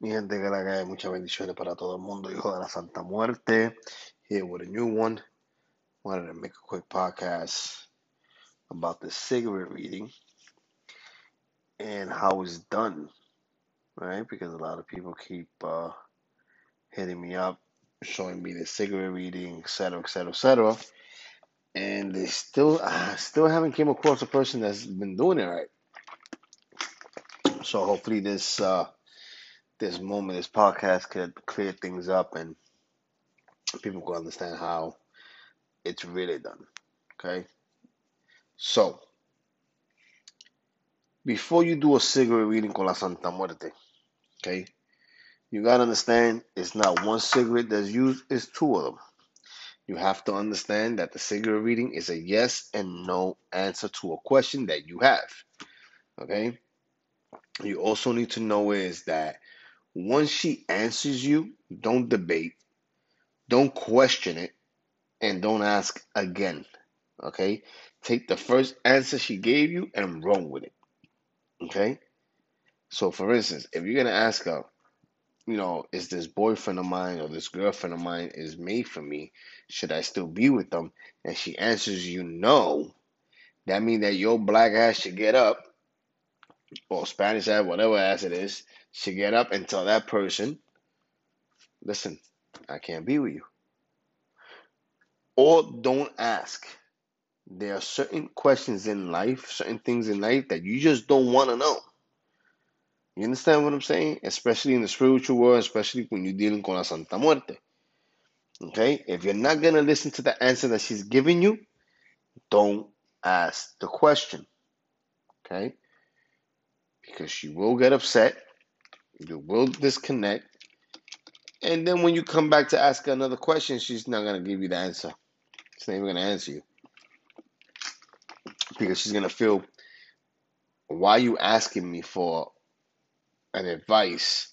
Mi gente que la cae, muchas bendiciones para todo el mundo, hijo de la Santa Muerte. Here with a new one. Wanted to make a quick podcast about the cigarette reading and how it's done, right? Because a lot of people keep uh, hitting me up, showing me the cigarette reading, etc., etc., etc. And they still, still haven't came across a person that's been doing it right. So hopefully this uh, this moment, this podcast could clear things up and people could understand how it's really done. Okay? So, before you do a cigarette reading con la Santa Muerte, okay, you gotta understand it's not one cigarette that's used, it's two of them. You have to understand that the cigarette reading is a yes and no answer to a question that you have. Okay? You also need to know is that once she answers you, don't debate, don't question it, and don't ask again. Okay? Take the first answer she gave you and run with it. Okay? So, for instance, if you're going to ask her, you know, is this boyfriend of mine or this girlfriend of mine is made for me? Should I still be with them? And she answers you no, that means that your black ass should get up, or Spanish ass, whatever ass it is, should get up and tell that person, listen, I can't be with you. Or don't ask. There are certain questions in life, certain things in life that you just don't want to know. You understand what I'm saying? Especially in the spiritual world, especially when you're dealing con la Santa Muerte. Okay? If you're not going to listen to the answer that she's giving you, don't ask the question. Okay? Because she will get upset you will disconnect. And then when you come back to ask another question, she's not going to give you the answer. She's not even going to answer you. Because she's going to feel, why are you asking me for an advice?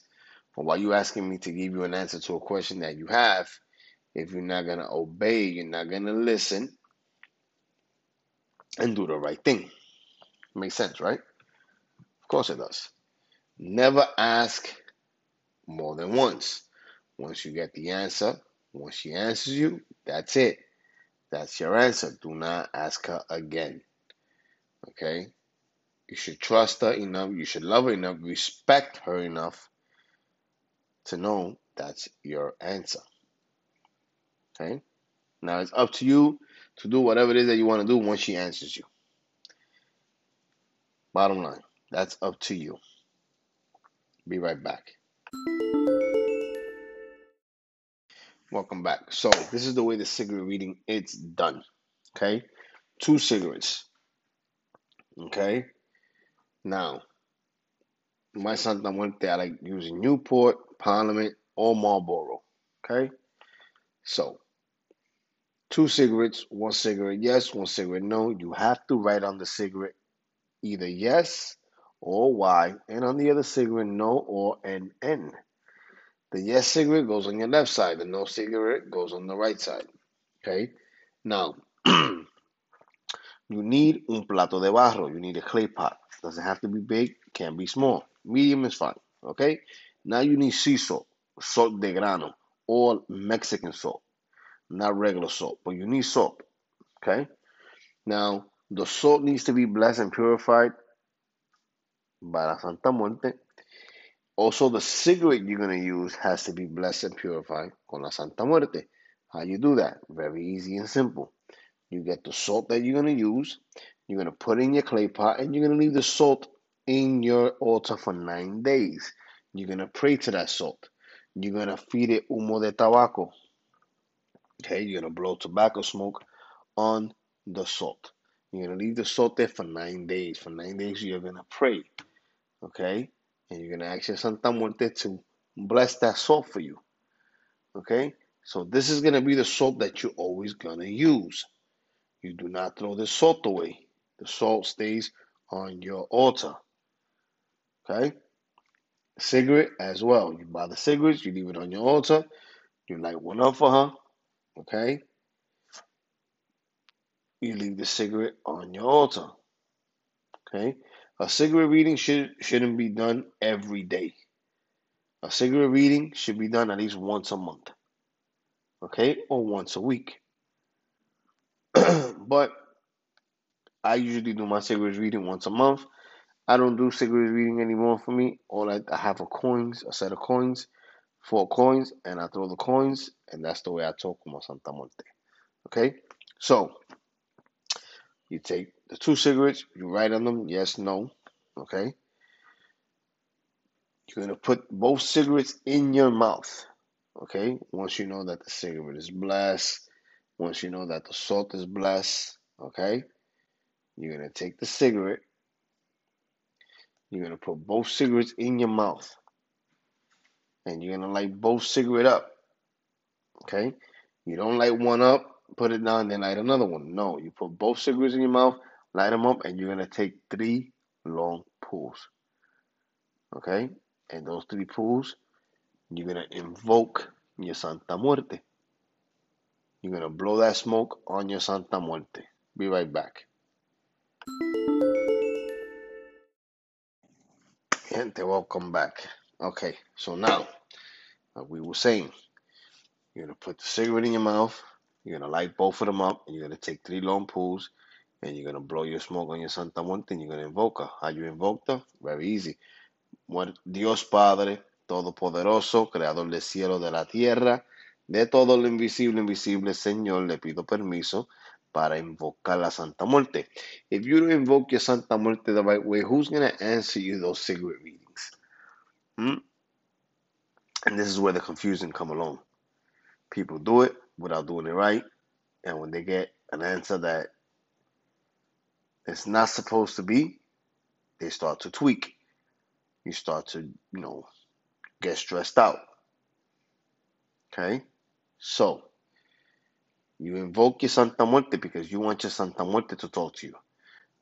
Or why are you asking me to give you an answer to a question that you have? If you're not going to obey, you're not going to listen and do the right thing. Makes sense, right? Course it does. Never ask more than once. Once you get the answer, once she answers you, that's it. That's your answer. Do not ask her again. Okay? You should trust her enough. You should love her enough. Respect her enough to know that's your answer. Okay? Now it's up to you to do whatever it is that you want to do once she answers you. Bottom line, that's up to you. Be right back. Welcome back. So this is the way the cigarette reading it's done. Okay, two cigarettes. Okay, now my Santa Muerte I like using Newport, Parliament, or Marlboro. Okay, so two cigarettes, one cigarette yes, one cigarette no. You have to write on the cigarette either yes or Y, and on the other cigarette, no or NN. The yes cigarette goes on your left side, the no cigarette goes on the right side. Okay? Now, you need un plato de barro, you need a clay pot. Doesn't have to be big, can be small. Medium is fine. Okay? Now you need sea salt, salt de grano, or Mexican salt. Not regular salt, but you need salt. Okay? Now, the salt needs to be blessed and purified by la Santa Muerte. Also, the cigarette you're going to use has to be blessed and purified con la Santa Muerte. How you do that? Very easy and simple. You get the salt that you're going to use, you're going to put in your clay pot, and you're going to leave the salt in your altar for nine days. You're going to pray to that salt. You're going to feed it humo de tabaco. Okay, you're going to blow tobacco smoke on the salt. You're going to leave the salt there for nine days. For nine days, you're going to pray okay? And you're going to ask your Santa Muerte to bless that salt for you, okay? So this is going to be the salt that you're always going to use. You do not throw the salt away. The salt stays on your altar, okay? Cigarette as well. You buy the cigarettes, you leave it on your altar. You light one up for her, okay? You leave the cigarette on your altar, okay? A cigarette reading should shouldn't be done every day. A cigarette reading should be done at least once a month, okay, or once a week. but I usually do my cigarette reading once a month. I don't do cigarette reading anymore for me. All I, I have a coins, a set of coins, four coins, and I throw the coins, and that's the way I talk with my Santa Muerte. Okay, so you take the two cigarettes, you write on them yes, no. Okay, you're gonna put both cigarettes in your mouth. Okay, once you know that the cigarette is blessed, once you know that the salt is blessed, okay, you're gonna take the cigarette, you're gonna put both cigarettes in your mouth, and you're gonna light both cigarette up. Okay, you don't light one up, put it down, then light another one. No, you put both cigarettes in your mouth, light them up, and you're gonna take three long pulls. Okay, and those three pulls, you're gonna invoke your Santa Muerte. You're gonna blow that smoke on your Santa Muerte. Be right back. Gente, welcome back. Okay, so now, like we were saying, you're gonna put the cigarette in your mouth, you're gonna light both of them up, and you're gonna take three long pulls, and you're gonna blow your smoke on your Santa Muerte, and you're gonna invoke her. How you invoke her? Very easy. Dios Padre, Todopoderoso, Creador del cielo, de la tierra, de todo lo invisible, invisible, Señor, le pido permiso para invocar la Santa Muerte. If you don't invoke your Santa Muerte the right way, who's to answer you those cigarette readings? Hmm? And this is where the confusion come along. People do it without doing it right, and when they get an answer that it's not supposed to be, they start to tweak. You start to, you know, get stressed out. Okay? So, you invoke your Santa Muerte because you want your Santa Muerte to talk to you.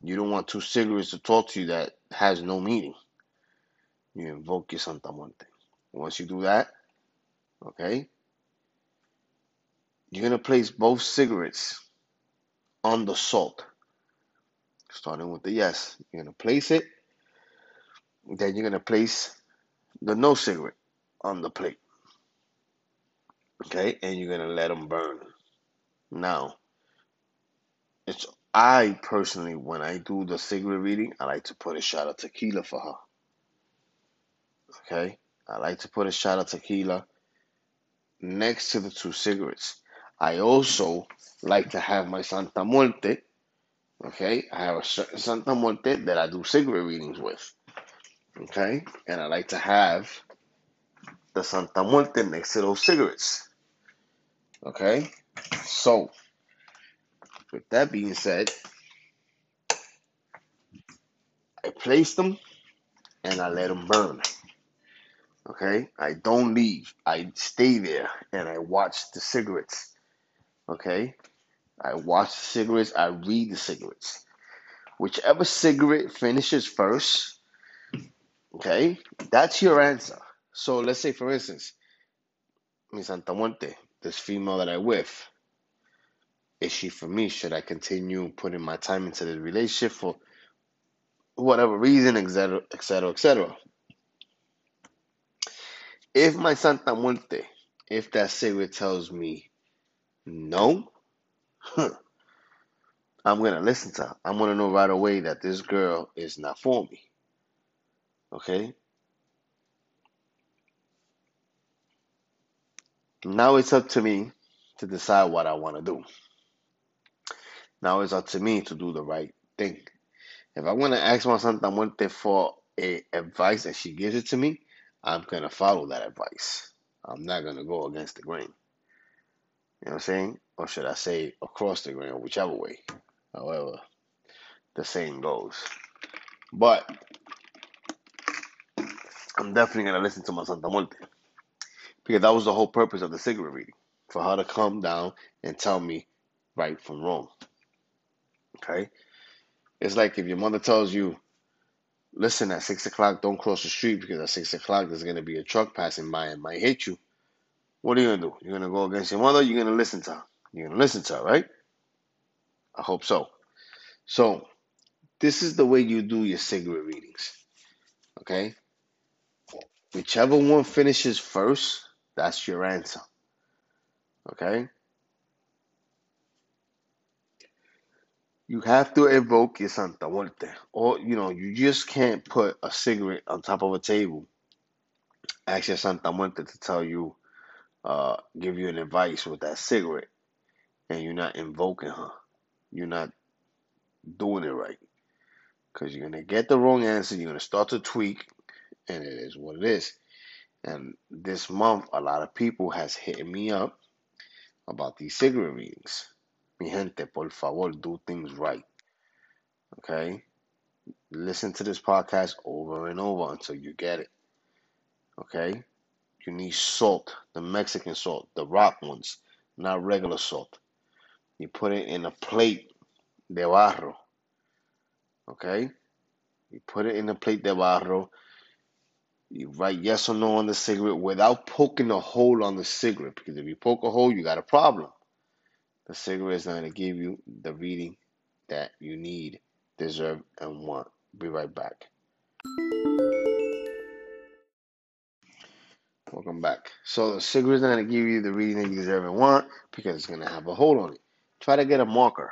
You don't want two cigarettes to talk to you that has no meaning. You invoke your Santa Muerte. Once you do that, okay, you're going to place both cigarettes on the salt. Starting with the yes. You're going to place it. Then you're going to place the no cigarette on the plate. Okay, and you're going to let them burn. Now, it's I personally, when I do the cigarette reading, I like to put a shot of tequila for her. Okay, I like to put a shot of tequila next to the two cigarettes. I also like to have my Santa Muerte. Okay, I have a certain Santa Muerte that I do cigarette readings with. Okay, and I like to have the Santa Muerte next to those cigarettes. Okay, so with that being said, I place them and I let them burn. Okay, I don't leave. I stay there and I watch the cigarettes. Okay, I watch the cigarettes. I read the cigarettes. Whichever cigarette finishes first, okay, that's your answer. So let's say, for instance, mi Santa Muerte, this female that I with, is she for me? Should I continue putting my time into the relationship for whatever reason, etc., etc., etc.? If my Santa Muerte, if that cigarette tells me no, huh, I'm gonna listen to her. I'm gonna know right away that this girl is not for me. Okay? Now it's up to me to decide what I want to do. Now it's up to me to do the right thing. If I want to ask my Santa Muerte for a advice and she gives it to me, I'm gonna follow that advice. I'm not gonna go against the grain. You know what I'm saying? Or should I say across the or whichever way. However, the same goes. But I'm definitely gonna listen to my Santa Muerte. Because that was the whole purpose of the cigarette reading. For her to come down and tell me right from wrong. Okay? It's like if your mother tells you, listen, at six o'clock, don't cross the street because at six o'clock there's gonna be a truck passing by and might hit you. What are you gonna do? You're gonna go against your mother, you're gonna listen to her. You're gonna listen to her, right? I hope so. So this is the way you do your cigarette readings. Okay? Whichever one finishes first, that's your answer. Okay? You have to evoke your Santa Muerte. Or, you know, you just can't put a cigarette on top of a table, ask your Santa Muerte to tell you, uh, give you an advice with that cigarette, and you're not invoking her. You're not doing it right. Because you're going to get the wrong answer. You're going to start to tweak, and it is what it is. And this month, a lot of people has hit me up about these cigarette readings. Mi gente, por favor, do things right. Okay? Listen to this podcast over and over until you get it. Okay? You need salt, the Mexican salt, the rock ones, not regular salt. You put it in a plate de barro. Okay? You put it in a plate de barro. You write yes or no on the cigarette without poking a hole on the cigarette. Because if you poke a hole, you got a problem. The cigarette is not going to give you the reading that you need, deserve, and want. Be right back. Welcome back. So the cigarette is not going to give you the reading that you deserve and want because it's going to have a hole on it. Try to get a marker.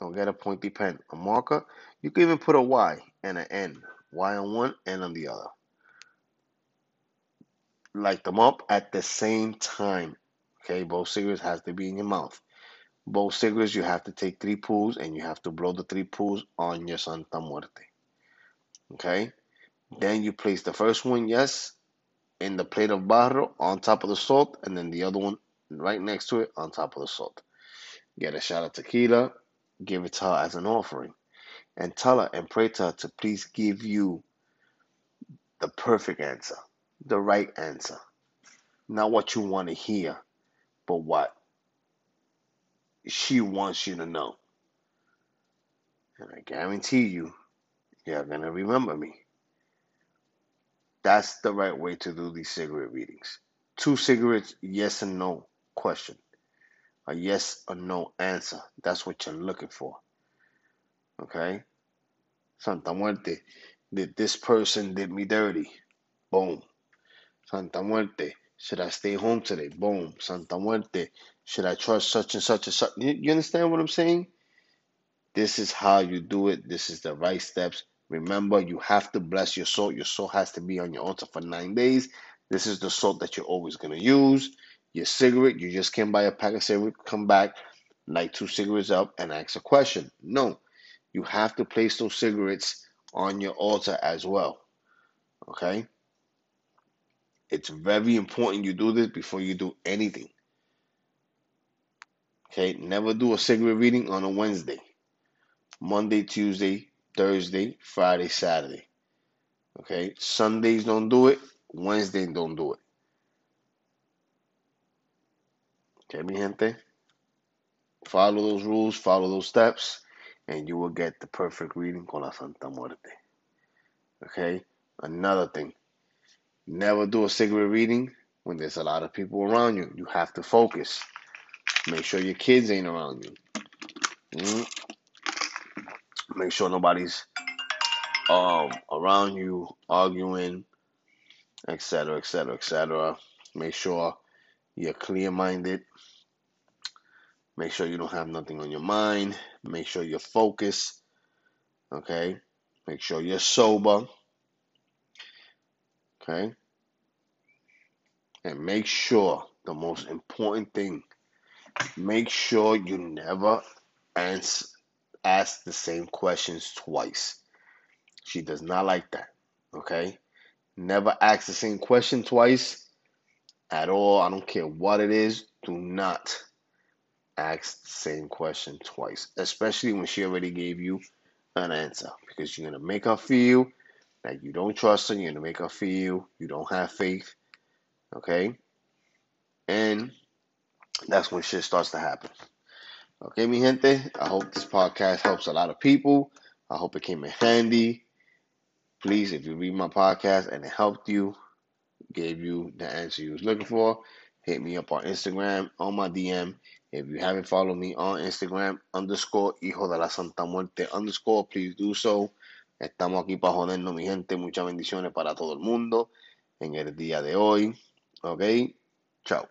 Don't get a pointy pen. A marker. You can even put a Y and an N. Y on one, N on the other. Light them up at the same time. Okay, both cigarettes has to be in your mouth. Both cigarettes you have to take three pulls and you have to blow the three pulls on your Santa Muerte. Okay? Then you place the first one, yes, in the plate of barro on top of the salt, and then the other one right next to it on top of the salt. Get a shot of tequila, give it to her as an offering, and tell her and pray to her to please give you the perfect answer, the right answer. Not what you want to hear, but what she wants you to know. And I guarantee you, you're going to remember me. That's the right way to do these cigarette readings. Two cigarettes, yes and no question. A yes or no answer. That's what you're looking for. Okay? Santa Muerte. Did this person did me dirty? Boom. Santa Muerte. Should I stay home today? Boom. Santa Muerte. Should I trust such and such and such? You, understand what I'm saying? This is how you do it. This is the right steps. Remember, you have to bless your salt. Your salt has to be on your altar for nine days. This is the salt that you're always going to use. Your cigarette, you just can't buy a pack of cigarette, come back, light two cigarettes up, and ask a question. No, you have to place those cigarettes on your altar as well. Okay? It's very important you do this before you do anything. Okay? Never do a cigarette reading on a Wednesday. Monday, Tuesday, Thursday, Friday, Saturday. Okay? Sundays don't do it. Wednesday don't do it. Okay, mi gente? Follow those rules, follow those steps, and you will get the perfect reading con la Santa Muerte. Okay? Another thing. Never do a cigarette reading when there's a lot of people around you. You have to focus. Make sure your kids ain't around you. Mm-hmm. Make sure nobody's um, around you arguing, etc., etc., etc. Make sure you're clear minded. Make sure you don't have nothing on your mind. Make sure you're focused. Okay? Make sure you're sober. Okay? And make sure the most important thing make sure you never answer, ask the same questions twice. She does not like that. Okay? Never ask the same question twice at all. I don't care what it is. Do not ask the same question twice, especially when she already gave you an answer, because you're going to make her feel that you don't trust her. You're going to make her feel you don't have faith. Okay? And that's when shit starts to happen. Okay, mi gente. I hope this podcast helps a lot of people. I hope it came in handy. Please, if you read my podcast and it helped you, gave you the answer you was looking for, hit me up on Instagram, on my DM. If you haven't followed me on Instagram, underscore hijo de la Santa Muerte underscore, please do so. Estamos aquí para jodernos, mi gente. Muchas bendiciones para todo el mundo. en el día de hoy. Ok, chao.